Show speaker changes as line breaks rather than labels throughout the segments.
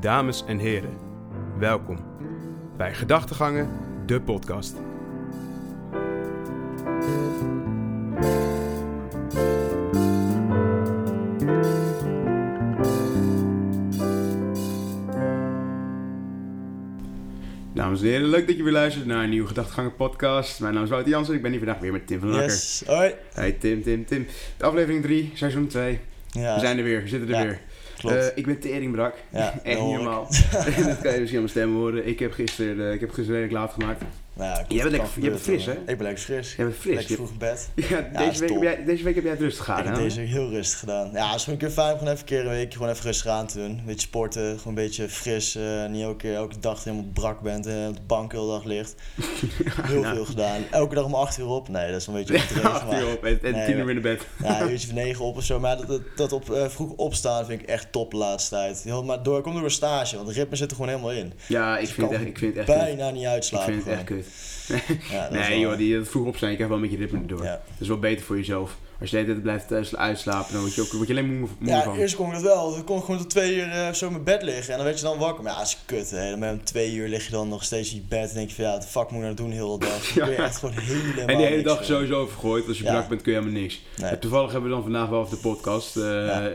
Dames en heren, welkom bij Gedachtegangen, de podcast. Dames en heren, leuk dat je weer luistert naar een nieuwe Gedachtegangen podcast. Mijn naam is Wouter Jansen, ik ben hier vandaag weer met Tim van Lakker.
Yes, hoi.
Hey Tim, Tim, Tim. De aflevering 3, seizoen 2.
Ja,
We zijn er weer, we zitten er
Ja,
weer.
Klopt.
Eh, ik ben teringbrak.
ja,
Echt
dat
niet normaal. dat kan je dus aan mijn stem horen. Ik heb gisteren, eh, ik heb gisteren redelijk laat gemaakt.
Nou, ja,
Jij bent lekker- je bent fris, hè?
Ik ben lekker fris.
Jij bent fris.
Lekker
Je-
vroeg in bed.
Ja,
Ja,
deze, week heb jij, deze week heb jij het rustig
ik
gedaan,
heb
hè?
deze week heel rustig gedaan. Ja, het is gewoon een keer fijn om gewoon even een keer een week gewoon even rustig aan te doen. Een beetje sporten, gewoon een beetje fris. eh, niet elke, keer, elke dag helemaal brak bent en op de bank heel de dag ligt. Heel veel gedaan. Elke dag om 8 uur op. Nee, dat is een beetje overdreven.
Acht
maar-
uur op en, en
Nee,
tien uur
maar-
weer naar bed.
Ja, een uurtje van 9 op of zo. Maar dat, dat, dat op eh, vroeg opstaan vind ik echt top de laatste tijd. Heel, maar door, komt door een stage, want de ritme zit er gewoon helemaal in.
Ja, ik
Dus
vind, het echt, ik vind het echt kut.
Bijna niet
Ik
uitslapen.
vind het echt kut.
Ja,
Nee
wel-
joh, die, dat vroeg opstaan, je krijgt wel een beetje ritme erdoor.
Ja.
Dat is wel beter voor jezelf. Als je de hele tijd blijft thuis uitslapen, dan word je, ook, word je alleen moe, moe
Ja,
van.
eerst kon ik dat wel. Dan kon ik gewoon tot twee uur eh, zo in mijn bed liggen. En dan werd je dan wakker. Maar ja, dat is kut. Hè. Dan ben je om twee uur lig je dan nog steeds in je bed. En denk je van ja, wat de fuck moet ik nou doen heel de dag. Dan kun je
Ja.
echt gewoon helemaal
En die hele dag sowieso vergooid. Als je brak bent kun je helemaal niks.
Nee.
Toevallig hebben we dan vandaag wel even de podcast. eh,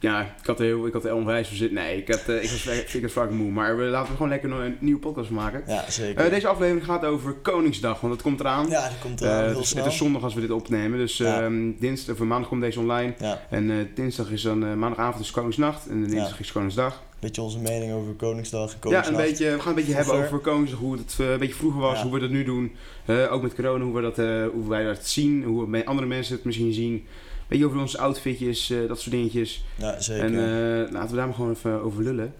ja. Ik had heel, ik had onwijs voor zitten. Nee, ik, had, eh, ik, was, ik was vaak moe. Maar we, laten we gewoon lekker een nieuwe podcast maken.
Ja, zeker.
Eh, deze aflevering gaat over Koningsdag, want het komt eraan.
ja, die komt
Eh,
eraan
het, is,
snel.
het is zondag als we dit opnemen, dus
Ja.
ehm, dinsdag, of maandag komt deze online.
Ja,
En eh, dinsdag is dan, eh, maandagavond is Koningsnacht en dinsdag is Koningsdag.
een beetje onze mening over Koningsdag en
Ja, een beetje, we gaan een beetje hebben over Koningsdag, hoe het eh, een beetje vroeger was, hoe we dat nu doen. Eh, ook met corona, hoe, we dat, eh, hoe wij dat zien, hoe we- andere mensen het misschien zien. Beetje over onze outfitjes, eh, dat soort dingetjes.
Ja, zeker.
En eh, laten we daar maar gewoon even over lullen.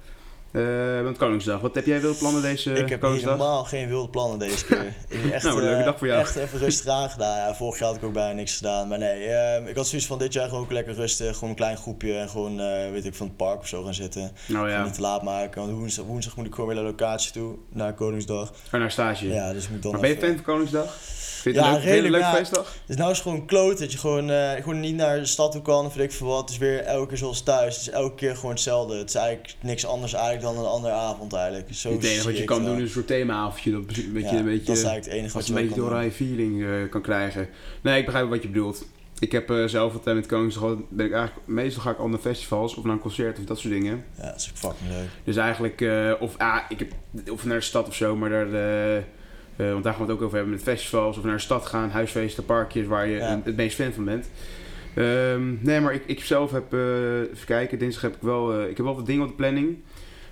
Eh, want Koningsdag, wat heb jij wel plannen deze
ik heb
Koningsdag?
helemaal geen wilde plannen deze keer. Echt,
Nou, een leuke
eh,
dag voor jou.
echt even rustig aangedaan. Ja, vorig jaar had ik ook bijna niks gedaan. Maar nee, eh, ik had zoiets van dit jaar gewoon ook lekker rustig. Gewoon een klein groepje en gewoon, eh, weet ik, van het park of zo gaan zitten.
Nou ja,
niet te laat maken. Want woensdag, woensdag moet ik gewoon weer naar de locatie toe, naar Koningsdag.
ga naar stage.
Ja, dus ik moet dan
maar ben je fan van Koningsdag? Vind je het
Ja,
leuk,
redelijk,
leuke
ja.
feestdag?
Dus nou is het gewoon kloot dat je gewoon, eh, gewoon niet naar de stad toe kan of weet ik veel wat. Het is weer elke keer zoals thuis. Het is elke keer gewoon hetzelfde. Het is eigenlijk niks anders eigenlijk dan een andere avond eigenlijk. Zo
het enige wat je kan doen is een soort themaavondje. Dat een beetje,
Ja,
een beetje,
dat is eigenlijk het enige wat
je een beetje
doen.
oranje feeling eh, kan krijgen. Nee, ik begrijp wat je bedoelt. Ik heb eh, zelf altijd met Koningsdag, ben ik eigenlijk, meestal ga ik al naar festivals of naar een concert of dat soort dingen.
Ja, dat is ook fucking leuk.
Dus eigenlijk, eh, of, ah, ik heb, of naar de stad of zo, maar daar, want daar gaan we het ook over hebben met festivals. Of naar de stad gaan, huisfeesten, parkjes waar je
Ja.
het meest fan van bent. Ehm, nee, maar ik, ik zelf heb, eh, even kijken, dinsdag heb ik wel, ik heb wel wat dingen op de planning.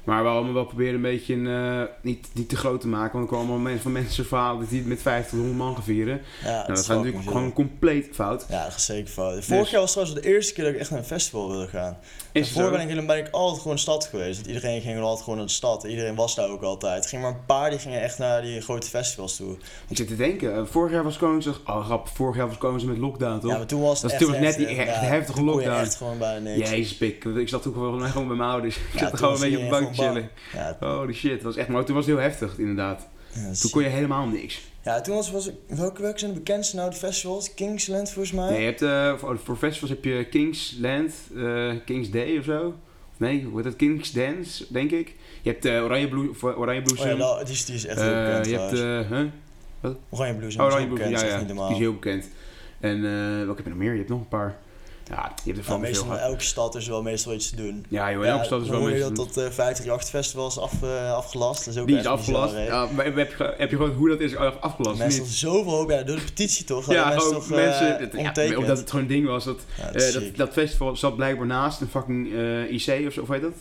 Maar we allemaal wel proberen een beetje een, eh, niet, niet te groot te maken. Want er komen allemaal van mensen verhalen die het met 50 tot 100 man gaan vieren.
Ja,
Nou,
dat
gaat natuurlijk gewoon compleet fout.
Ja, dat zeker fout. Vorig
Dus-
jaar was trouwens de eerste keer dat ik echt naar een festival wilde gaan.
Is het
Daarvoor
zo?
ben ik, ben ik altijd gewoon in de stad geweest. Want iedereen ging altijd gewoon naar de stad. Iedereen was daar ook altijd. Er gingen maar een paar die gingen echt naar die grote festivals toe.
Ik zit te denken, eh, vorig jaar was Koningsdag, oh grap, vorig jaar was Koningsdag met lockdown toch?
Ja, maar toen was het
Dat
echt
natuurlijk net die echt heftige lockdown.
echt gewoon bijna niks.
Jezus pik, ik zat toen gewoon, gewoon bij mijn ouders. Ik
Ja,
zat gewoon een
was
beetje op chillen.
Ja,
Holy shit, dat was echt, maar toen was het heel heftig inderdaad.
ja,
Toen kon je helemaal niks.
ja, toen was, was ik... Welke, welke zijn de bekendste nou, de festivals? Kingsland volgens mij?
Nee, je hebt, eh, voor, voor festivals heb je Kingsland, eh Kings Day of zo. Nee, hoe heet dat? Kings Dance, denk ik. Je hebt eh, Oranje, Blue,
Oh ja, nou, die, is, die is echt heel bekend
je hebt,
trouwens.
huh?
Oranje.
Oh, Oranje
Bloesem,
Bloesem, ja, ja. Die is heel bekend. En welke heb je nog meer? Je hebt nog een paar. Ja, je hebt er
Nou,
van veel
meestal in
gehad.
elke stad is wel meestal iets te doen.
Ja, joh, in elke stad is wel mensen.
dat tot uh, 538 Festival is af, eh, afgelast. Dat is ook
Die is afgelast.
bizar.
Ja, maar heb je, heb je gewoon hoe dat is afgelast?
Mensen
Niet?
zoveel hoop, ja, door de petitie toch?
Ja,
mensen toch, eh,
mensen. het- ja,
ondertekend.
omdat het gewoon een ding was. Dat,
dat
eh, dat, dat festival zat blijkbaar naast een fucking eh, IC of zo, of weet je dat?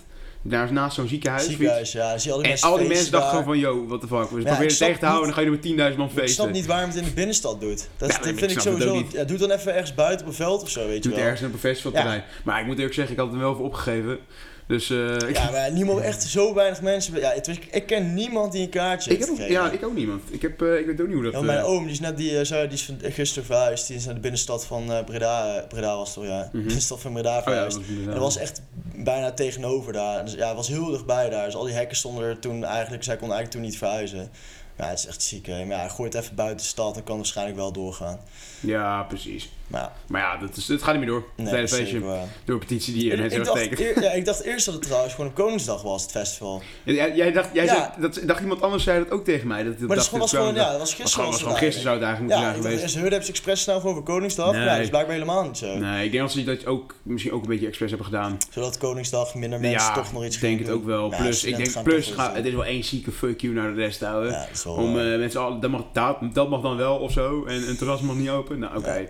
Daar is naast zo'n ziekenhuis.
Ziekenhuis, ja. Dan zie je al die
En
mensen
al die
feesten
mensen dachten gewoon van, yo, what the fuck. We proberen het tegen te houden en dan ga je er met 10.000 man
Ik snap
feesten.
niet waarom het in de binnenstad doet. Dat,
Ja,
dat
nee,
vind
ik het
sowieso... Ja, doe het dan even ergens buiten op een veld of zo, weet je
Doe het
wel.
ergens op een festivalterrein. Maar ik moet eerlijk zeggen, ik had er wel voor opgegeven. Dus eh,
Ja, maar niemand, echt zo weinig mensen. Ja, het, ik, ik ken niemand die een kaartje
ik
heeft
ook, ja, ik ook niemand. Ik, heb, eh, ik weet ook niet hoe dat...
Ja, mijn
eh,
oom die is net die, die is van, gisteren verhuisd. Die is naar de binnenstad van Breda. Breda was het toch, ja.
Mhm.
Binnenstad van Breda
oh ja,
verhuisd.
dat
En dat was echt bijna tegenover daar. Dus ja, was heel dichtbij daar. Dus al die hekken stonden er toen eigenlijk. Zij kon eigenlijk toen niet verhuizen. Ja, het is echt ziek. Hè. Maar ja, gooi het even buiten de stad, dan kan het waarschijnlijk wel doorgaan.
Ja, precies.
Maar ja,
Maar ja, dat, is, dat gaat niet meer door.
Nee,
feestje.
zeker waar.
Door een petitie die iedereen
ik,
heeft
eer- ja, ik dacht eerst dat het trouwens gewoon op Koningsdag was, het festival.
Jij, jij dacht, jij
Ja.
zei, dat, dacht iemand anders zei dat ook tegen mij. Dat,
Maar dat was gewoon, ja, dat was gisteren.
was gewoon gisteren zou het eigenlijk moeten
Ja,
zijn geweest.
hebben ze expres snel voor over Koningsdag.
Nee.
Ja, dat is blijkbaar helemaal niet zo.
Nee, ik denk dat ze dat ook misschien ook een beetje expres hebben gedaan.
Zodat Koningsdag minder mensen
ja,
toch nog iets
ik denk het ook wel.
Ja,
plus, ik denk, plus het is wel één zieke fuck you naar de rest houden.
Ja,
Om
waar.
eh, mensen dat, mag, dat, dat mag dan wel of zo. En een terras mag niet open. Nou, oké.
Ja,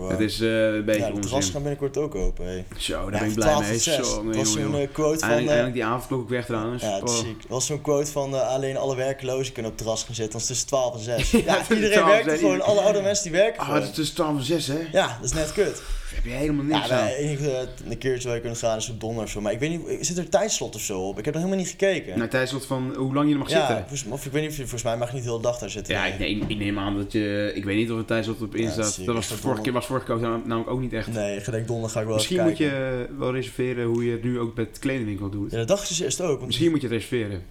Het is eh, een beetje
ja, de
onzin.
gaan binnenkort ook open. Hey.
Zo, daar
Ja,
ben ik blij
12
mee.
tot 6.
Zo,
Dat
jongen,
was zo'n eh, quote van...
Eindelijk,
eh,
die avondklok weg trouwens.
ja,
Oh.
ziek. Was zo'n quote van eh, alleen alle werklozen kunnen op het terras gaan zitten. Dat is tussen 12 en 6.
Ja,
ja, iedereen
12 en
werkt
6.
gewoon. Alle oude mensen die werken
Ah,
gewoon.
het is tussen 12 en 6 hè?
Ja, dat is net kut.
Heb je helemaal niks
Ja,
aan.
enige eh, een keertje waar je kunt gaan is op donderdag of zo. Maar ik weet niet, zit er een tijdslot of zo op? Ik heb nog helemaal niet gekeken.
Nou, tijdslot van hoe lang je er mag
ja,
zitten.
volgens- of ik weet niet volgens mij mag je niet de hele dag daar zitten.
Ja,
nee.
ik, neem, ik neem aan dat je... Ik weet niet of er tijdslot op in
Ja,
staat.
ik.
dat was
dat
vorige keer, was vorige keer ook namelijk ook niet echt.
Nee, ik denk donderdag ga ik wel
Misschien
even
moet je
kijken.
eh, wel reserveren hoe je het nu ook met de kledingwinkel doet.
Ja, dat dacht ik dus eerst ook. Want
Misschien moet je het reserveren.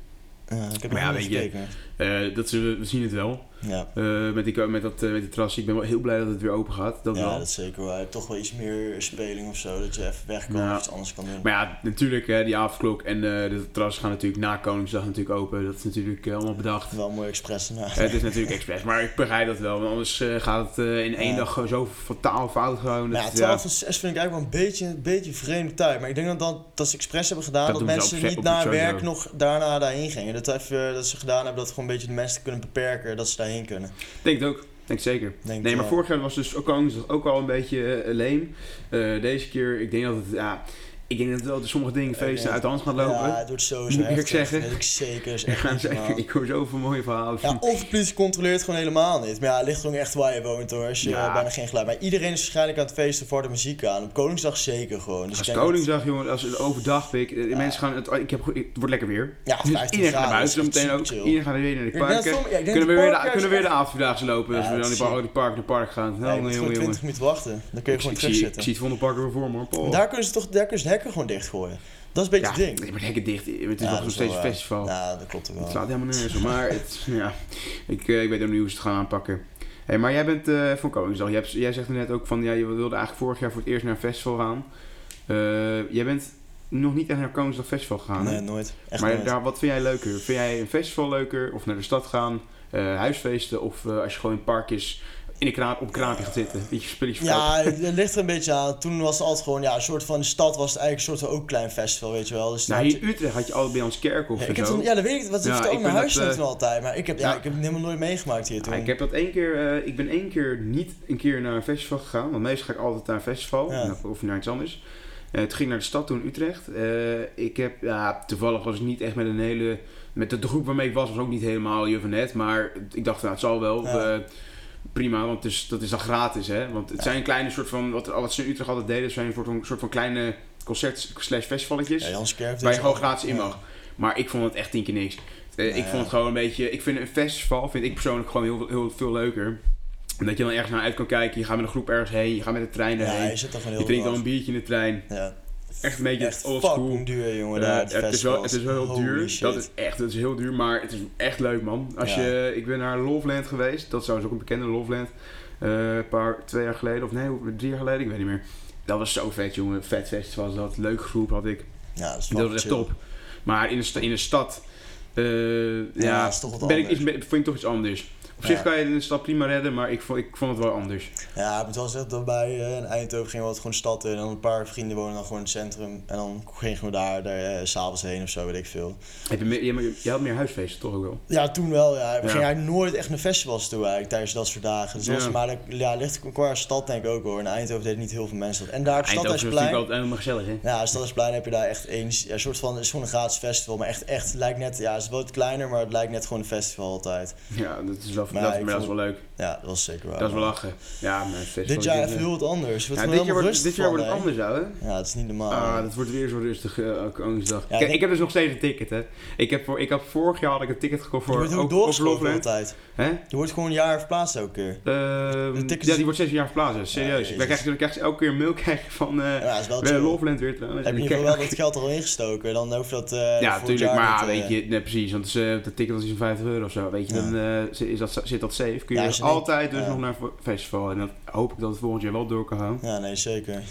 Ja, ik heb
Maar ja,
nog niet
weet je,
gekeken.
Eh, dat we, we zien het wel.
Ja.
Eh, met, die, met, dat, eh, met die. Ik ben wel heel blij dat het weer open gaat. Dat
ja,
wel.
dat is zeker waar. Toch wel iets meer speling of zo. Dat je even weg kan
Ja.
of iets anders kan doen.
Maar ja, natuurlijk, hè, die avondklok en eh, de terras gaan natuurlijk na Koningsdag natuurlijk open. Dat is natuurlijk allemaal bedacht.
Wel mooi expres
het is natuurlijk expres, maar ik begrijp dat wel. Want anders gaat het in één
Ja.
dag zo fataal fout gewoon.
Maar
Dat,
ja, 12 en 6 vind ik eigenlijk wel een beetje, een beetje vreemde tijd. Maar ik denk dat, dat, dat ze expres hebben gedaan
Dat
mensen
op-
niet
sowieso.
werk nog daarna daarheen gingen. Dat, even, dat ze gedaan hebben dat gewoon een beetje de mensen kunnen beperken dat ze daarheen kunnen.
Ik denk het ook. Denk zeker.
Denk,
Nee, maar vorig jaar was dus ook al een beetje eh, leem. Eh, deze keer, ik denk dat het, ja, ik denk dat wel de sommige dingen feesten
Ja.
uit de hand gaan lopen.
Ja, het wordt sowieso
Moet ik zeggen.
weet ik zeker. Is
Ik,
echt
ga
niet
zeggen,
normaal.
ik hoor zoveel mooie verhalen.
Ja, of de politie controleert gewoon helemaal niet. Maar ja, het ligt er ook echt waar je woont hoor. Als je
Ja.
eh, bijna geen geluid. Maar iedereen is waarschijnlijk aan het feesten voor de muziek aan. Op Koningsdag zeker gewoon. Dus
Als
ik
Koningsdag, jongen, als het overdag, pik, de mensen gaan, het, ik heb, het wordt lekker weer.
Dat, ja,
Dus
15
iedereen gaat naar buiten,
echt
zometeen ook.
chill.
Iedereen gaat weer naar de
Ik dat
parken.
ik
Kunnen we
dat
weer
parken
de, kunnen we weer de lopen?
Ja,
als we dan
dat
die,
ik.
park naar park gaan.
Ja,
Nou,
je moet
jongen,
gewoon
jongen.
20 minuten wachten. Dan kun je
Ik,
gewoon
ik, zie, ik zie het Vondelpark weer voor me.
daar kunnen ze toch daar kunnen ze hekken gewoon dichtgooien. Dat is een beetje
ja,
het ding.
nee, maar hekken dicht. Het is
Ja,
nog
is
steeds
wel
een festival.
Ja, dat klopt ook
Het
wel.
slaat helemaal nergens op. Maar het, ja, ik, eh, ik weet ook niet hoe ze het gaan aanpakken. Hey, maar jij bent eh van Koningsdag. Jij, hebt, jij zegt net ook van ja, je wilde eigenlijk vorig jaar voor het eerst naar een festival gaan. Eh, jij bent nog niet echt naar Koningsdag Festival gegaan.
Nee, nooit. Echt
maar
nooit.
daar, wat vind jij leuker? Vind jij een festival leuker? Of naar de stad gaan? huisfeesten? Of als je gewoon in parkjes in een op een kraampje gaat zitten? Beetje spulletjes verkopen?
Ja, het ligt er een beetje aan. Toen was het altijd gewoon, ja, een soort van de stad was het eigenlijk een soort van ook klein festival, weet je wel. Dus
Nou, in Utrecht had je altijd bij ons kerkhof
Ja, ik heb toen, ja, dat weet ik. Wat
Ja, ik
mijn huis
dat, eh,
toen altijd. Maar ik heb, ja,
ja.
ik heb het helemaal nooit meegemaakt hier toen.
Ja, ik heb dat één keer, eh, ik ben één keer niet een keer naar een festival gegaan. Want meestal ga ik altijd naar een festival. Of naar iets anders. Eh, toen ging naar de stad toen Utrecht. Ik heb, ja, toevallig was ik niet echt met een hele... Met de, de groep waarmee ik was, was ook niet helemaal je van net. Maar ik dacht, nou, het zal wel. Prima, want is, dat is dan gratis, hè. Want het
Ja.
zijn kleine soort van... Wat, wat ze in Utrecht altijd deden, zijn een soort van, soort van kleine concert slash festivalletjes.
Ja, Jans Kerk
waar je gewoon gratis in
ja.
mag. Maar ik vond het echt tien keer niks. Eh, ik
Nee,
vond
ja.
het gewoon een beetje... Ik vind een festival, vind ik persoonlijk gewoon heel, heel veel leuker. Omdat je dan ergens naar uit kan kijken. Je gaat met een groep ergens heen. Je gaat met de trein
Ja,
erheen.
je zit er gewoon
je
heel
drinkt al een biertje in de trein.
Ja.
Echt een beetje
Echt
old school.
fucking duur, jongen.
Eh, het, is wel, het is wel heel
Holy
duur.
shit.
Dat is echt het is heel duur, maar het is echt leuk, man. Als
Ja.
je, ik ben naar Loveland geweest. Dat is trouwens ook een bekende Loveland. Eh, een paar, twee jaar geleden, of nee, drie jaar geleden, ik weet niet meer. Dat was zo vet, jongen. Vet festival was dat. Leuke groep had ik.
Ja, dat
was echt
chill.
top. Maar in de, in de stad, eh,
Ja,
ja,
dat is toch wat
ben ik, is, vind ik toch iets anders. Op zich kan je de stad prima redden, maar ik vond, ik vond het wel anders.
Ja, ik moet wel zeggen dat bij eh, in Eindhoven gingen we altijd gewoon de stad in. En dan een paar vrienden wonen dan gewoon in het centrum. En dan gingen we daar, daar eh, s'avonds heen of zo, weet ik veel.
Heb je, meer, je, je had meer huisfeesten toch ook wel?
Ja, toen wel. Ja. We gingen eigenlijk nooit echt naar festivals toe eigenlijk, tijdens dat soort dagen. Dus was- maar dat ja, ligt qua stad denk ik ook hoor. In Eindhoven deed niet heel veel mensen dat. En daar op
Eindhoven is
Stadhuisplein...
natuurlijk altijd helemaal gezellig, hè?
Ja, Stadhuisplein heb je daar echt een ja, soort van, het is gewoon een gratis festival, maar echt, echt, lijkt net, ja, het is wel wat kleiner, maar het lijkt net gewoon een festival altijd.
Ja, dat is wel,
Maar
dat, is wel leuk.
Ja, dat was zeker waar.
Dat is wel lachen. Ja, maar
Dit jaar
is-
even heel wat anders.
Ja, dit jaar wordt, dit jaar wordt het anders, ouwe.
hè? Ja, het is niet normaal.
Ah, dat wordt weer zo rustig, uh, Koningsdag.
Ja,
Kijk,
ik denk-
ik heb dus nog steeds een ticket, hè. Ik heb, voor, ik heb vorig jaar had ik een ticket gekocht
je
voor
wordt ook doorgeschoven
Loveland.
altijd.
Hè?
Je wordt gewoon een jaar verplaatst elke keer. De tickets-
Ja, die wordt zes jaar verplaatst, serieus.
Ja,
Wij krijgen, dan krijg je elke keer een mail krijgen van eh
Ja, dat is wel.
Loveland weer trouwens.
Heb je
ik
wel
krijg-
dat geld al ingestoken, dan hoef je dat eh
Ja,
jaar
maar weet je, nee, precies, want het is, dat ticket was iets van 50 euro of zo, weet je, dan is dat dat zit dat safe, kun je
Je
altijd dus nog naar een festival. En dat hoop ik dat het volgend jaar wel door kan gaan.
Ja, nee, zeker.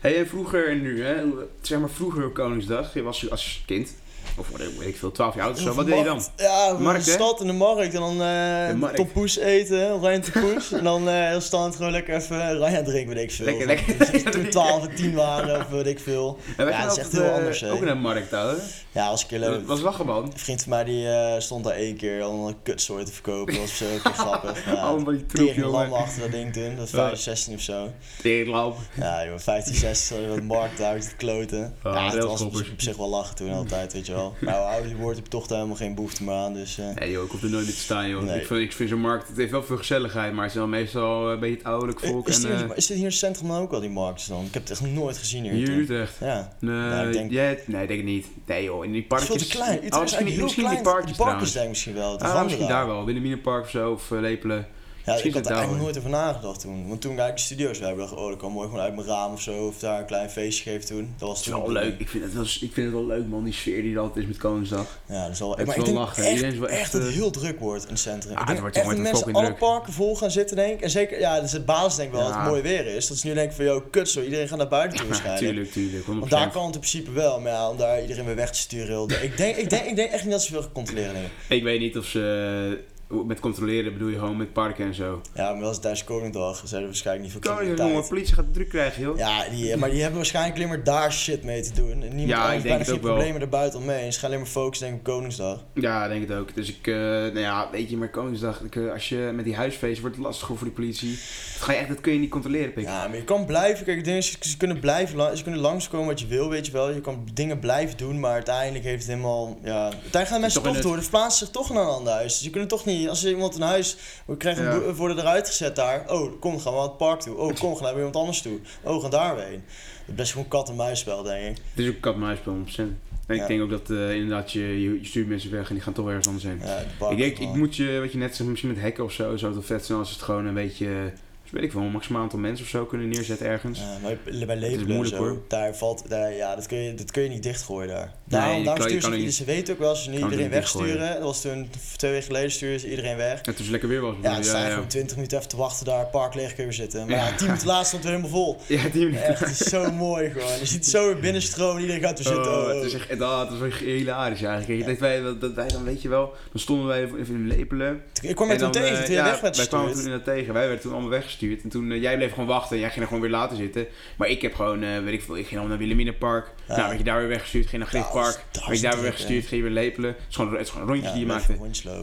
Hey, en vroeger en nu, hè? zeg maar vroeger op Koningsdag, je was als kind, of wat weet ik veel, 12 jaar oud of zo, wat deed je dan?
Ja,
De
de
markt,
stad in de markt. En dan eh
De
tompoes eten, oranje tompoes. en dan eh heel stand gewoon lekker even oranje drinken, weet ik veel.
Lekker, lekker.
dus Toen 12 en 10 waren, of weet ik veel.
En
Ja, dat is echt heel
eh,
anders.
Ook in een markt houden.
Ja, als ik heel leuk.
Dat was lachen man.
Een vriend van mij die eh, stond daar één keer om een kutsoort te verkopen. Dat was zo grappig. Ja,
Allemaal die troep, jongen.
achter dat ding toen. Dat was
Ja.
15, 16 of zo.
Tegenloop.
Ja, joh, 15, 16 zat je wat markt uit te kloten.
Ah,
ja, het was op zich wel lachen toen altijd, weet je wel. Ouder je wordt, heb je toch daar helemaal geen behoefte meer aan. Dus, eh,
Nee joh, ik hoef er nooit meer te staan joh.
Nee.
Ik vind, ik vind zo'n markt, het heeft wel veel gezelligheid, maar het is wel meestal een beetje het ouderlijk volk.
is,
en,
dit hier,
eh,
is dit hier in het centrum dan ook al die markt dan? Ik heb het echt nooit gezien hier.
hier. Utrecht.
Ja.
Nee,
Nou, ik denk-
nee, denk ik niet. Nee joh, in die
Het is
parkjes.
veel te klein. Utrecht
Oh, misschien,
heel
misschien
klein.
die parkjes
die parkjes ik misschien wel.
Ah, misschien daar wel. Binnen Park of zo, of Lepelen.
Ja,
Misschien
ik had er eigenlijk nooit over nagedacht toen. Want toen ik eigenlijk de studio's bij dacht ik, oh, dat kan mooi gewoon uit mijn raam of zo. Of daar een klein feestje geven toen. Dat was
is
toen
wel leuk. Ik vind, het wel, ik vind het wel leuk man, die sfeer die er altijd is met Koningsdag.
Ja, dat is wel,
is
maar
wel
ik denk
lachen.
echt,
is wel
echt,
echt,
dat het
eh,
heel druk wordt in het centrum.
Ah,
ik
het
denk
wordt-
echt dat mensen alle
druk.
parken vol gaan zitten denk ik. En zeker, ja, dus het basis denk ik wel dat
Ja.
het mooi weer is. Dat ze nu denken van, joh, kut zo, iedereen gaat naar buiten toe
Ja,
waarschijnlijk.
tuurlijk, tuurlijk. 100%.
Want daar kan het in principe wel, maar ja, om daar iedereen weer weg te sturen. heel- Ik denk, ik denk, ik denk echt niet dat ze veel gaan controleren. denk ik.
Ik weet niet of ze... eh, Met controleren bedoel je gewoon met parken en zo.
Ja, maar is tijdens Koningsdag. Ze hebben waarschijnlijk niet veel
Koningsdag,
criminaliteit.
jongen, politie gaat het druk krijgen joh.
Ja, die, maar die hebben waarschijnlijk alleen maar daar shit mee te doen. En niemand
Ja, ik
heeft bijna
het
geen
ook wel.
problemen erbuiten omheen. Ze gaan alleen maar focussen denk ik op Koningsdag.
Ja, ik denk het ook. Dus ik, eh, nou ja, weet je, maar Koningsdag, ik, eh, als je met die huisfeest wordt het lastig voor die politie. Dat, ga je echt, dat kun je niet controleren, pik.
Ja, maar je kan blijven. Kijk, het ze kunnen blijven, ze kunnen langskomen wat je wil, weet je wel. Je kan dingen blijven doen, maar uiteindelijk heeft het helemaal, ja... Uiteindelijk gaan mensen
toch
door. De verplaatsen zich toch naar een ander huis. Dus je kunt toch niet, als er iemand een huis, we krijgen
Ja.
worden eruit gezet daar. Oh, kom, gaan we naar het park toe. Oh, kom, gaan we naar iemand anders toe. Oh, gaan daar weer heen. Het is best gewoon kat en muisspel, denk ik.
Het is ook een kat-muisspel, 100%. En ik denk ook dat eh, inderdaad je, je, stuurt mensen weg en die gaan toch ergens anders heen.
Ja, de
ik denk, ik moet je, wat je net zegt, misschien met hacken of zo, zou het wel vet zijn als het gewoon een beetje, eh, weet ik wel, een maximaal aantal mensen of zo kunnen neerzetten ergens.
Ja, maar bij Lepelen zo,
hoor.
daar valt, daar, ja, dat kun, je, dat kun je niet dichtgooien daar.
Nee,
Daarom,
je
daarom sturen ze,
niet-
ze weten ook wel, als ze iedereen
niet dichtgooien.
wegsturen, dat was toen twee weken geleden sturen ze iedereen weg.
En toen het lekker weer was.
Ja, dan sta je
ja, ja.
gewoon 20 minuten even te wachten daar, park leeg kun je weer zitten. Maar ja,
Ja.
10 minuten later stond het weer helemaal vol.
Ja, die minuten.
Echt, het is zo mooi gewoon. Je ziet het zo weer binnenstromen, iedereen gaat weer zitten.
Oh,
Oh,
het is echt, dat is wel hilarisch eigenlijk. Dat, wij, dat, wij dan, weet je wel, dan stonden wij even in Lepelen.
Ik kwam mij
En
toen tegen,
eh,
toen je
ja,
weg werd
Wij kwamen toen inderdaad tegen. Wij werden toen allemaal weggestuurd. En toen, eh, jij bleef gewoon wachten en jij ging er gewoon weer later zitten. Maar ik heb gewoon, eh, weet ik veel, ik ging al naar Wilhelminapark.
Ja.
Nou, werd je daar weer weggestuurd, ging naar
Ja,
Griffpark. werd je daar weer weggestuurd, ging je weer Lepelen. Het is gewoon, het is gewoon een rondje
Ja,
die je maakte.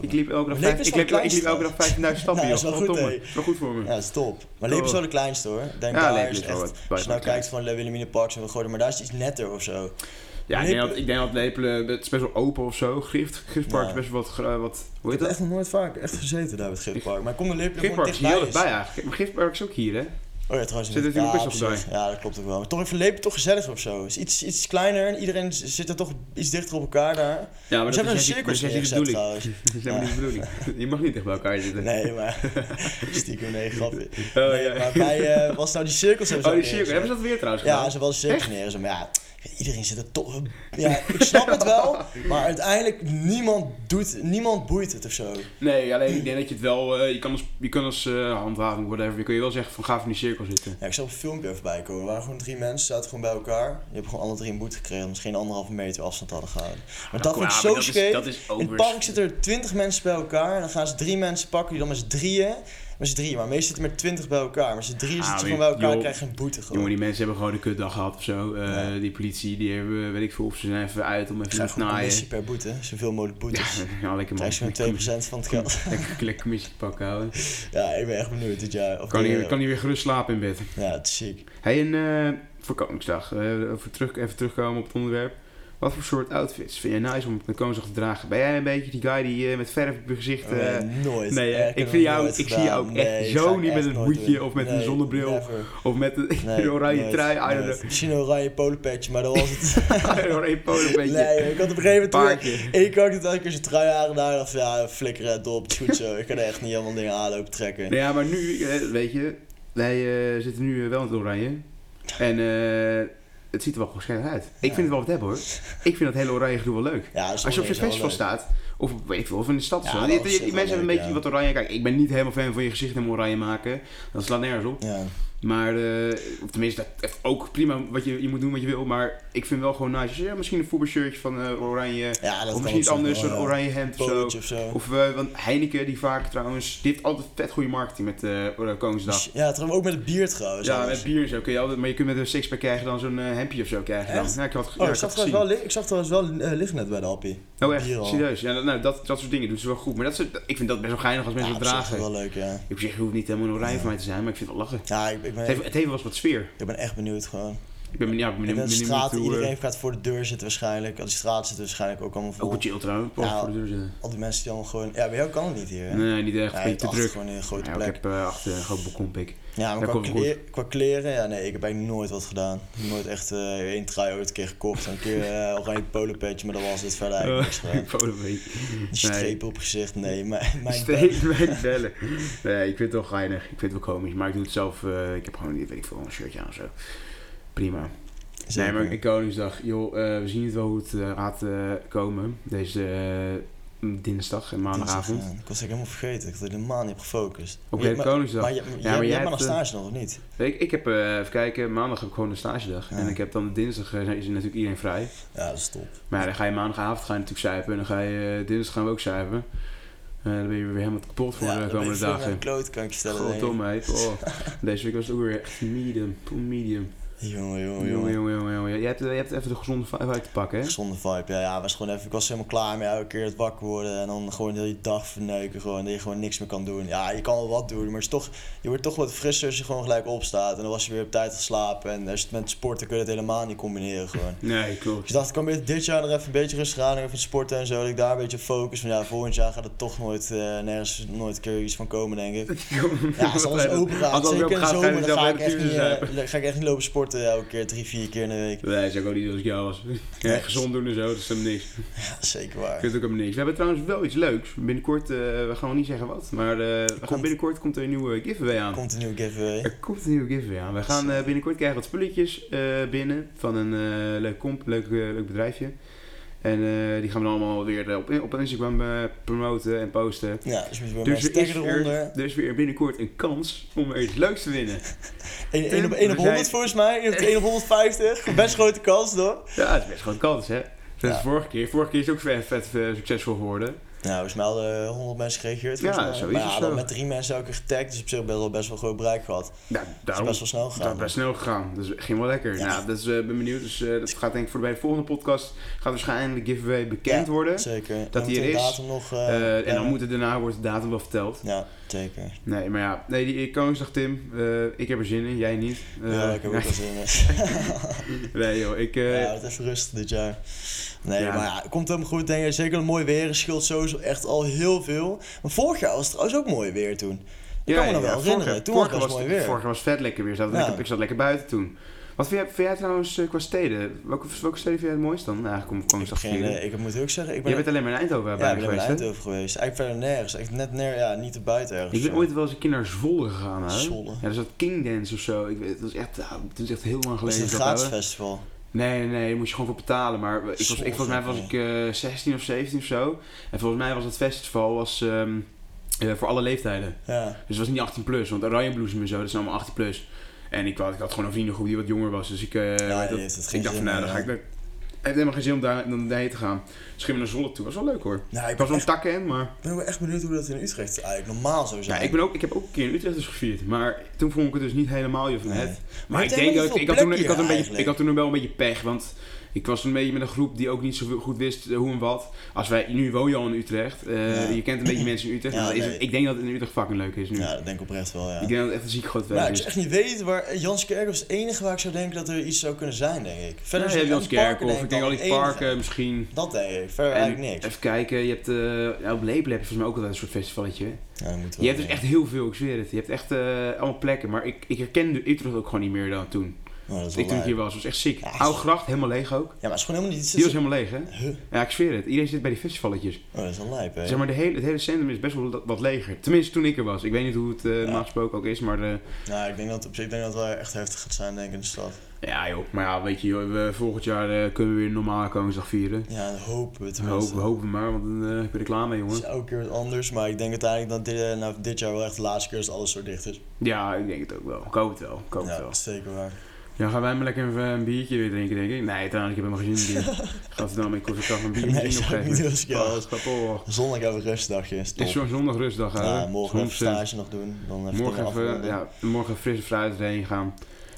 Ik liep elke dag, vijf, ik liep,
het
ik liep elke dag 15.000 stappen,
Nou,
joh.
dat is wel goed.
Dat wel goed voor me.
Ja, dat is top. Maar Lepelen is wel de kleinste hoor. Denk
Ja,
daar is echt, als je nou kijkt van Wilhelmina Parks en we gooien, maar daar is het iets netter of zo.
Ja, ik denk, dat, ik denk dat Lepelen, het is best wel open of zo. Grift, Griftpark
Ja.
is best wel wat, wat hoe
Ik
heet
heb
dat?
echt nog nooit vaak echt gezeten daar bij het Gifpark. Maar ik kom naar Lepelen gewoon
Griftpark is hier heel
dichtbij
dichtbij eigenlijk. Maar Griftpark is ook hier, hè?
Oh ja, trouwens.
Zit er best wel.
Ja, dat klopt ook wel. Maar toch even Lepelen toch gezelliger of zo. Het is iets, iets kleiner en iedereen zit er toch iets dichter op elkaar daar.
Ja, maar
Ze hebben een cirkel
de
neergezet
bedoeling.
trouwens.
Dat is helemaal niet de bedoeling. Je mag niet dicht bij elkaar zitten.
Nee, maar stiekem nee, grapje.
Oh, ja.
maar bij, eh, was nou die cirkels hebben ze
Oh, die cirkel. Hebben ze dat weer trouwens
Ja, ze hebben wel cirkels neergezet. Maar ja, iedereen zit er toch... Ja, ik snap het wel, maar uiteindelijk niemand doet, niemand boeit het of zo.
Nee, alleen ik denk dat je het wel... eh, je kan als, je kan als eh, handhaving, whatever, je kun je wel zeggen van ga in die cirkel zitten.
Ja, ik zag een filmpje even bij komen. Er waren gewoon drie mensen, zaten gewoon bij elkaar. Die hebben gewoon alle drie een boete gekregen omdat ze geen anderhalve meter afstand hadden gehouden. Maar dat vind ik zo scheef. In het park zitten er twintig mensen bij elkaar. En dan gaan ze drie mensen pakken die dan met z'n drieën. Met z'n drieën, maar meestal zitten met twintig bij elkaar. Maar z'n drieën
Ah,
zitten gewoon bij elkaar en krijgen een boete gewoon.
Jongen, die mensen hebben gewoon een kutdag gehad of zo. Eh,
Ja.
Die politie, die hebben, weet ik veel, of ze zijn even uit om even te naaien.
commissie per boete. Zoveel mogelijk
Ja,
boetes.
ja, lekker man.
Krijg je gewoon 2% van het geld.
Lekker, lekker commissie te pakken houden.
Ja, ik ben echt benieuwd dit jaar. Of
Kan
die-
hij, kan hij weer gerust slapen in bed.
Ja, het is ziek.
Hey, en eh, voor Koningsdag, eh, over terug, even terugkomen op het onderwerp. Wat voor soort outfits vind je nice om met Koningsdag te dragen? Ben jij een beetje die guy die eh, met verf op je gezicht... eh,
Nee, nooit.
nee?
Echt,
Ik vind jou-
nooit
ik zie jou ook echt
Nee,
zo
ik
niet met een hoedje
doen.
of met een
Nee,
zonnebril.
never.
of met een
Nee,
oranje
nooit,
trui.
Nooit. Misschien een oranje polenpetje, maar dat was het.
Oranje beetje.
nee, ik had op een gegeven moment... Keer had ik het elke keer zijn trui aangedaan. Dacht ja, flikker het op. Het goed zo. Ik kan er echt niet allemaal dingen aanlopen trekken.
Nou ja, maar nu, eh, weet je, wij eh, zitten nu eh, wel in het oranje. En eh, het ziet er wel gewoon scherp uit. Ik
Ja.
vind het wel wat hebben hoor. Ik vind dat hele oranje gedoe wel leuk.
Ja,
Als je op zo'n festival staat, Of weet ik veel, of in de stad. Zo. Die- mensen hebben een beetje wat oranje. Kijk, ik ben niet helemaal fan van je gezicht helemaal oranje maken. Dat slaat nergens op. Maar, of tenminste, dat is ook prima wat je, je moet doen wat je wil. Maar ik vind wel gewoon nice. Ja, misschien een voetbalshirtje van eh, oranje.
ja, dat
of misschien iets anders, een oranje hemd of zo.
Of zo.
Of, eh, want Heineken, die vaak trouwens, die heeft altijd vet goede marketing met eh Koningsdag.
Ja, trouwens ook met het bier trouwens.
Ja, met bier zo kun je altijd, maar je kunt met een sixpack krijgen dan zo'n hempje of zo krijgen. Dan. Ja, ik had,
Oh,
ja,
ik, zag trouwens wel, ik zag trouwens wel liggen net bij de appie.
Oh echt? Serieus? Ja, dat, nou, dat, dat soort dingen doen ze wel goed. Maar dat is, ik vind dat best wel geinig als mensen
ja,
het
op zich
dragen.
wel leuk, ja.
Ik zeg, je hoeft niet helemaal een oranje van mij te zijn, maar ik vind het wel lachen.
Ja, ik, ik,
Het heeft, het heeft wel eens wat sfeer.
ik ben echt benieuwd gewoon.
Ik ben benieuwd, ja, ik ben
Ik
benieuwd,
ben de
benieuwd
straat,
hoe, eh,
iedereen gaat voor de deur zitten waarschijnlijk. Al die straten zitten waarschijnlijk ook allemaal vol.
Ook wel chill trouwens,
Ja.
voor de deur zitten.
Al die mensen die allemaal gewoon... Ja, bij jou kan het niet hier. hè?
Nee, niet echt,
Ja,
een
je
te druk.
gewoon in een grote
Ja, ik
plek.
heb eh, achter een groot balkonpik.
Ja, maar qua, qua kleren, ja nee, ik heb eigenlijk nooit wat gedaan. Nooit echt eh één trui ooit een keer gekocht. Een keer eh oranje polopetje, maar dat was het verder eigenlijk niks gedaan.
Fotoweek.
Die strepen op gezicht, nee. Mijn, mijn
Steeds met bellen. Nee, ik vind het wel geinig. Ik vind het wel komisch. Maar ik doe het zelf. eh, ik heb gewoon, weet ik veel, een shirtje aan of zo. Prima.
Zeker.
Nee, maar in Koningsdag, joh, we zien het wel hoe het gaat komen. Deze dinsdag en maandagavond.
Ja. Ik was het helemaal vergeten. Ik had er helemaal niet op gefocust. Maar
de
maar-
Koningsdag.
Maar, je,
maar
jij,
jij
jij hebt maar nog
eh,
stage nog, of niet?
Ik, ik heb, eh, even kijken, maandag heb ik gewoon een stagedag.
Ja.
En ik heb dan dinsdag eh, is er natuurlijk iedereen vrij.
Ja, dat is top.
Maar ja, dan ga je maandagavond ga je natuurlijk zuipen. En dan ga je dinsdag gaan we ook zuipen. Dan ben je weer helemaal kapot voor
ja,
de komende dagen.
de kloot, kan ik
heet. Oh. Deze week was het ook weer echt medium. Medium.
Jongen, jongen,
Jongen,
jongen.
jongen. Je hebt, je hebt even de gezonde vibe uit te pakken, hè?
Gezonde vibe, ja, ja, was gewoon even, ik was helemaal klaar met elke keer het wakker worden en dan gewoon de hele dag verneuken, gewoon, dat je gewoon niks meer kan doen. Ja, je kan wel wat doen, maar het is toch, je wordt toch wat frisser als je gewoon gelijk opstaat en dan was je weer op tijd geslapen en als je het met sporten kun je het helemaal niet combineren gewoon.
Nee,
Dus
klopt.
ik dacht, ik kan dit jaar nog even een beetje rustig aan, even sporten en zo, dat ik daar een beetje focus. Maar ja, volgend jaar gaat er toch nooit, eh, nergens, nooit een keer iets van komen, denk ik. Ja, als alles open gaat,
Als
zeker in de zomer, dan ga ik, echt niet, eh, ga ik echt niet lopen sporten elke keer, drie, vier keer in de week.
Nee, zou ik ook niet als ik jou was. Ja, gezond doen en zo, dat is helemaal niks.
Ja, zeker
Ik
waar.
vind het ook helemaal niks. We hebben trouwens wel iets leuks. Binnenkort, eh, we gaan nog niet zeggen wat, maar eh, we gaan binnenkort komt er een nieuwe giveaway aan.
Komt een nieuwe giveaway.
Er komt een nieuwe giveaway aan. We gaan eh, binnenkort krijgen wat spulletjes eh, binnen van een eh, leuk, comp, leuk, eh, leuk bedrijfje. En eh, die gaan we dan allemaal weer eh, op, op Instagram eh, promoten en posten.
Ja, dus weer
Dus er is
taggen
weer, er weer binnenkort een kans om er iets leuks te winnen.
1
Tim,
op, 1 op
we
100
zijn-
volgens mij, 1 op 150. Best grote kans, toch?
Ja, dat is best een kans, hè? Dat
Ja.
vorige keer. Vorige keer is het ook vet, vet succesvol geworden.
Nou, mij hadden 100 mensen gereageerd.
Ja,
Maar
of
ja, met drie mensen elke keer getagd, dus op zich best wel, best wel groot bereik gehad.
Ja,
Dat is
daarom.
best wel snel
Dat
gegaan.
is best snel gegaan. Dus ging wel lekker.
Ja.
Nou, dus eh ben benieuwd. Dus eh, dat gaat denk ik voor bij de volgende podcast gaat waarschijnlijk de giveaway bekend worden.
Zeker.
Dat die er is.
nog... eh,
en dan
plannen.
moet het daarna wordt de datum wel verteld.
Ja, zeker.
Nee, maar ja, nee, die Koningsdag Tim, eh, ik heb er zin in, jij niet. Eh,
ja, ik heb ook wel zin in.
nee joh, ik... eh,
ja, het is even rustig dit jaar. Nee,
Ja.
maar ja, het komt helemaal goed. Denk ik. Zeker een mooi weer. Het scheelt sowieso echt al heel veel. Maar vorig jaar was het trouwens ook mooi weer toen. Ik kan me nog wel herinneren. Toen was het mooi weer.
Vorige was vet lekker weer. Zat
Ja.
lekker, ik zat lekker buiten toen. Wat vind jij, vind jij trouwens eh, qua steden? Welke, welke steden vind jij het mooist dan? Eigenlijk om
Ik,
Koningsdag te
geen,
vieren.
eh, ik moet ook zeggen, ik ben,
Jij bent alleen maar in Eindhoven
ja,
bij
ik ben in
geweest?
Eindhoven geweest. Eigenlijk verder nergens. Echt net neer, ja, niet erbuiten ergens.
Ik ben
zo.
ooit wel eens een keer naar Zwolle gegaan. Hè?
Zwolle.
Ja, zat King Dance of zo. Ik het was echt, het is echt heel lang
Was
geleden.
het een
dat,
gratis festival?
Nee, nee, nee, daar moest je gewoon voor betalen. Maar ik was, ik, volgens mij was ik eh 16 of 17 of zo. En volgens mij was het festival was, ehm, eh, voor alle leeftijden.
Ja.
Dus het was niet 18 plus, want Oranje Bloesem en zo, dat is allemaal 18 plus. En ik had, ik had gewoon een vriendengroep die wat jonger was. Dus ik, eh,
Ja,
dat-
het
ik dacht van nou,
meer,
dan ga ik... Het heeft helemaal geen zin om daar, om daarheen te gaan. We naar Zwolle toe. was wel leuk hoor.
Nou, ik
was wel
echt,
takken in, maar...
ik ben ook echt benieuwd hoe dat in Utrecht eigenlijk normaal zou zijn.
Ja, ik, ben ook, ik heb ook een keer in Utrecht dus gevierd. Maar toen vond ik het dus niet helemaal je van
Nee.
het.
Maar
Maar
het
ik denk dat ik, ik, had toen, ik, had een beetje, ik had toen wel een beetje pech. Want ik was een beetje met een groep die ook niet zo goed wist eh, hoe en wat. Als wij, nu woon je al in Utrecht. eh,
Ja.
Je kent een beetje mensen in Utrecht.
Ja,
is
nee.
ik denk dat het in Utrecht fucking leuk is nu.
Ja, dat denk ik oprecht wel, ja.
Ik denk dat het echt een ziek groot werk
ik
is.
zou echt niet weten waar Janskerk was het enige waar ik zou denken dat er iets zou kunnen zijn, denk ik. Verder
Ja, je of ik denk al die
enige.
parken misschien.
Dat denk ik. Verder
En
eigenlijk niks.
even kijken, je hebt eh, op Lepel heb je volgens mij ook altijd een soort festivalletje.
Ja, dat moet wel,
Je hebt dus echt heel veel, ik zweer het. Je hebt echt eh, allemaal plekken. Maar ik, ik herkende Utrecht ook gewoon niet meer dan toen.
Oh, dat is
Ik
wel
toen hier was, was echt ziek.
Ja,
Oude gracht, helemaal leeg ook.
Ja, maar het is gewoon helemaal niet...
Die was helemaal leeg, hè?
Huh?
Ja, ik zweer het. Iedereen zit bij die festivalletjes.
Oh, dat is wel lijp, hè?
Zeg maar, de hele, het hele centrum is best wel wat- leger. Tenminste, toen ik er was. Ik weet niet hoe het normaal gesproken ook is, maar
Nou, ik denk dat, op zich- ik denk dat het wel echt heftig gaat zijn, denk ik, in de stad.
Ja joh, maar ja, weet je, joh, we, volgend jaar eh, kunnen we weer normaal Koningsdag vieren.
Ja, dat hopen we tenminste.
hopen, we hopen maar, want dan ben ik er klaar mee,
Het
jongen.
is elke keer wat anders, maar ik denk uiteindelijk dat dit, nou, dit jaar wel echt de laatste keer is dat alles zo dicht is.
Ja, ik denk het ook wel. Ik hoop het wel. Ik hoop het
Ja,
wel.
dat is zeker waar.
Ja, gaan wij maar lekker een, een biertje weer drinken, denk ik. Nee, trouwens, ik heb helemaal geen zin in bier. Dan, ik hoef een bier
Nee,
nee,
zou ik niet doen Zondag hebben we een rustdagje, is
Het is zo'n zondag rustdag, hè?
Ja, morgen even
100%.
stage nog doen, dan even
Morgen even, ja, morgen frisse fruit erheen gaan.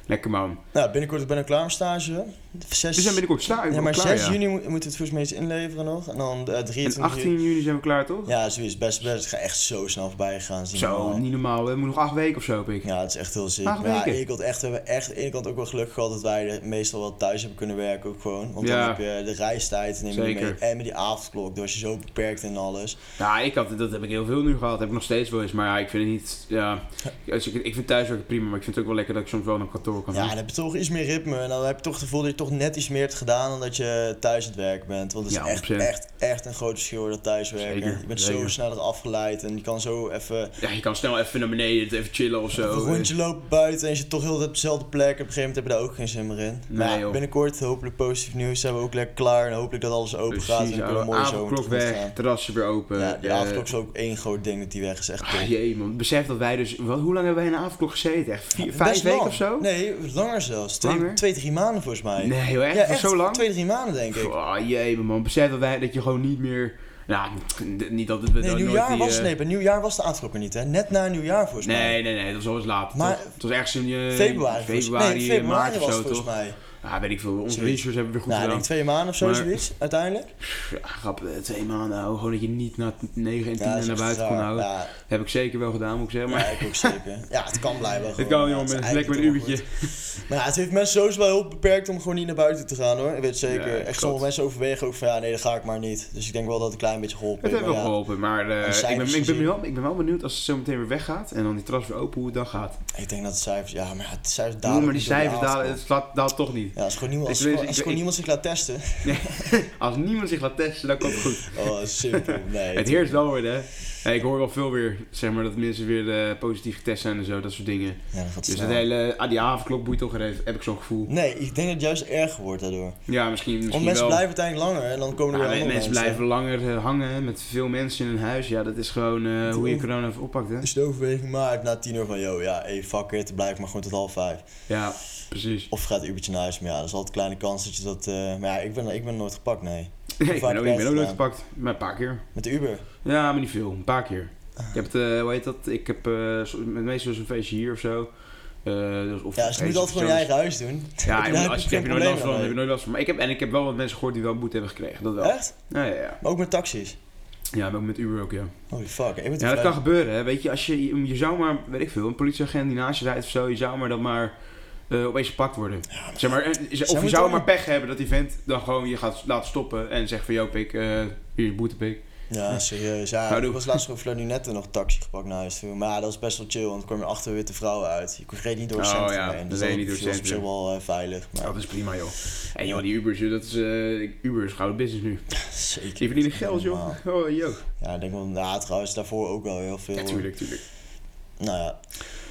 Lekker man.
Nou, binnenkort ben ik klaar met stage. Zes,
We zijn binnenkort klaar.
ja, maar
klaar,
6
ja.
juni mo- moeten we het volgens mij inleveren nog. En dan eh,
En
23
18
juni.
juni zijn we klaar, toch?
Ja, zoiets. Best, best. Het gaat echt zo snel voorbij niet
Zo, niet normaal. We moeten nog acht weken of zo, ik.
Ja, het is echt heel ziek. Maar ja,
weken.
ik had echt, we hebben echt aan de ene kant ook wel geluk gehad dat wij meestal wel thuis hebben kunnen werken ook gewoon. Want
Ja.
dan heb je de reistijd neem je mee. En met die avondklok, dus je zo beperkt en alles.
Ja, ik had, dat heb ik heel veel nu gehad. heb ik nog steeds wel eens. Maar ja, ik vind het niet... Ja, ik, ik vind thuiswerken prima, maar ik vind het ook wel lekker dat ik soms wel naar kantoor kan
Ja,
gaan.
dan heb je toch iets meer ritme. En dan heb je toch het gevoel dat je toch net iets meer hebt gedaan dan dat je thuis aan het werk bent. Want het is
Ja,
echt,
100%.
echt, echt een groot verschil dat thuiswerken.
Zeker,
je bent
zeker.
zo sneller afgeleid en je kan zo even
Ja, je kan snel even naar beneden, even chillen of zo.
een rondje lopen buiten en je zit toch heel de op dezelfde plek. Op een gegeven moment heb je daar ook geen zin meer in.
Nee,
maar
joh.
binnenkort hopelijk positief nieuws. Zijn we ook lekker klaar en hopelijk dat alles open gaat. En we kunnen zomer
avondklok weg,
gaan.
terrasje weer open.
Ja, die
eh,
avondklok is ook één groot ding dat die weg is. Echt.
Ah, jee man, besef dat wij dus... Wat, hoe lang hebben wij in de avondklok gezeten? Echt vier, vijf weken of zo?
Nee, langer zelfs. Twee,
Langer?
twee, drie maanden volgens mij.
Nee joh, echt?
ja,
Was zo lang?
Twee, drie maanden denk ik.
Oh, jee man, besef dat, wij, dat je gewoon niet meer... Nou, niet dat het...
Nee,
nooit
nieuwjaar
die,
was,
eh,
nee, bij nieuwjaar was de er niet, hè? Net na nieuwjaar volgens mij.
Nee, nee, nee, dat was wel eens laat.
Maar-
het was ergens in eh,
Februari.
februari,
nee, februari
maart of
was
zo,
het volgens
toch?
mij.
Ja, weet ik veel. Onze
Zoiets.
research hebben we weer goed
Nou, ik
gedaan.
denk twee maanden of zo,
Maar-
zoiets, uiteindelijk.
Ja, grap, eh, twee maanden. Gewoon dat je niet na 9 en 10
dat is
naar buiten kon houden.
Ja,
Heb ik zeker wel gedaan, moet ik zeggen. Maar
ja, ik ook zeker. Ja, het kan blijven.
het kan jongen,
het
lekker met een uurtje.
Maar ja, het heeft mensen sowieso wel heel beperkt om gewoon niet naar buiten te gaan hoor. Ik weet zeker. Echt sommige mensen overwegen ook van ja, nee, dat ga ik maar niet. Dus ik denk wel dat het een klein beetje geholpen
Het heeft wel geholpen, maar eh, ik, ben, ik, ben wel, ik ben wel benieuwd als het zo meteen weer weggaat en dan die terras weer open, hoe het dan gaat.
Ik denk dat de cijfers, ja, maar de cijfers dalen.
maar die cijfers dalen, het slaat, daalt toch niet.
Ja, als gewoon niemand, als,
weet-
gewoon- als niemand zich laat testen.
Als niemand zich laat testen, dan komt het goed.
Oh, simpel. Nee.
Het heerst wel weer, hè. Ik hoor wel veel weer, zeg maar, dat mensen weer eh, positief getest zijn en zo, dat soort dingen.
Ja, dat gaat
Dus
snel.
het hele, ah, die avondklok boeit toch even, heb ik zo'n gevoel.
Nee, ik denk dat het juist erger wordt daardoor.
Ja, misschien, misschien
Want mensen
wel.
blijven uiteindelijk langer en dan komen er weer
men-
andere
mensen blijven langer eh, hangen met veel mensen in een huis. Ja, dat is gewoon eh, hoe je corona even oppakt, hè?
Je de overweging maakt na tien uur van, yo, ja, hey, fuck it, blijf maar gewoon tot half vijf.
Ja, precies.
Of gaat uurtje naar huis, maar ja, dat is altijd een kleine kans dat je dat... eh, maar ja, ik ben, ik ben nooit gepakt, nee.
Nee, ik ben ook,
heb
ik
jij
ben ook
het
nooit gepakt. Maar een paar keer.
Met de Uber.
Ja, maar niet veel. Een paar keer. Ik heb het, eh, hoe heet dat? Ik heb eh, met meestal zo'n feestje hier of zo. Dus of
Ja, dus je moet
feestje
altijd gewoon je eigen huis doen.
Ja, je
heb
als
ik
je, heb je nooit last van, heb je nooit last van. Maar ik heb, en ik heb wel wat mensen gehoord die wel boete hebben gekregen. Dat wel.
Echt?
Ja, ja, ja.
Maar ook met taxis.
Ja, maar ook met Uber ook, ja.
Holy fuck.
Ja, dat kan gebeuren, hè. Weet je, als je, je, je zou maar, weet ik veel, een politieagent die naast je rijdt of zo, je zou maar dat maar eh, opeens gepakt worden. zeg maar, eh, of je zou maar pech hebben dat die vent dan gewoon je gaat laten stoppen en zegt van, joh, pik, eh, hier is boetepik.
Ja, serieus. Ja,
Nou,
ik was laatst over Fluidinetten nog een taxi gepakt naar huis toe. Maar ja, dat was best wel chill, want dan kwam je achter witte vrouwen uit. Je reed niet door het
Oh,
centrum
ja,
heen.
dat
Dus dat
niet door
was op zich
centrum.
wel veilig. Maar
Dat is prima, joh. En joh, die Ubers, dat is, eh, Uber is gouden business nu.
zeker.
Die verdienen geld, joh. Oh, joh.
Ja, ik denk wel, ja, trouwens daarvoor ook wel heel veel.
Ja, tuurlijk, tuurlijk.
Nou ja,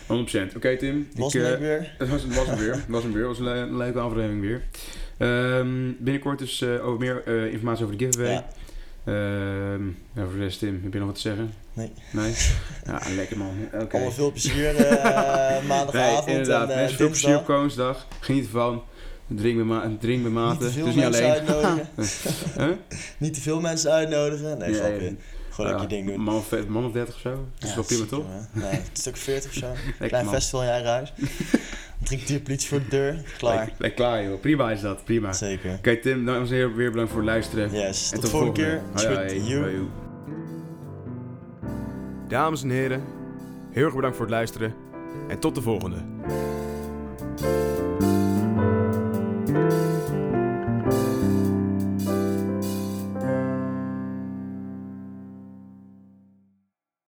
100%. Oké, Tim.
was
ik,
het
eh,
weer?
Het was, het was hem weer. Was hem weer. Was een, le- een leuke aflevering weer. Ehm, binnenkort dus eh, over meer eh, informatie over de giveaway.
Ja.
Ehm, ja, voor de rest, Tim, heb je nog wat te zeggen?
Nee.
Nee? Ja, lekker man. Oké.
Allemaal veel plezier
Nee,
maandagavond
inderdaad.
en
veel plezier op. Koningsdag. Geniet ervan. Drink bij, ma drink bij
Niet
mate.
te veel
Dus niet
mensen
alleen.
uitnodigen.
Huh?
Niet te veel mensen uitnodigen. Nee,
Ja,
grapje. Gewoon lekker je ding doen.
Man of, man of 30 of zo. Dat is wel prima, toch?
Ja, een stuk 40 of zo. Klein festival in je eigen huis. Drie keer politie voor de deur. Klaar.
Lekker klaar, joh. Prima is dat. Prima. Oké,
Zeker.
Tim, dames en heren, weer bedankt voor het luisteren.
Yes.
En
Tot de volgende keer.
Hoi. Dames en heren, heel erg bedankt voor het luisteren en tot de volgende.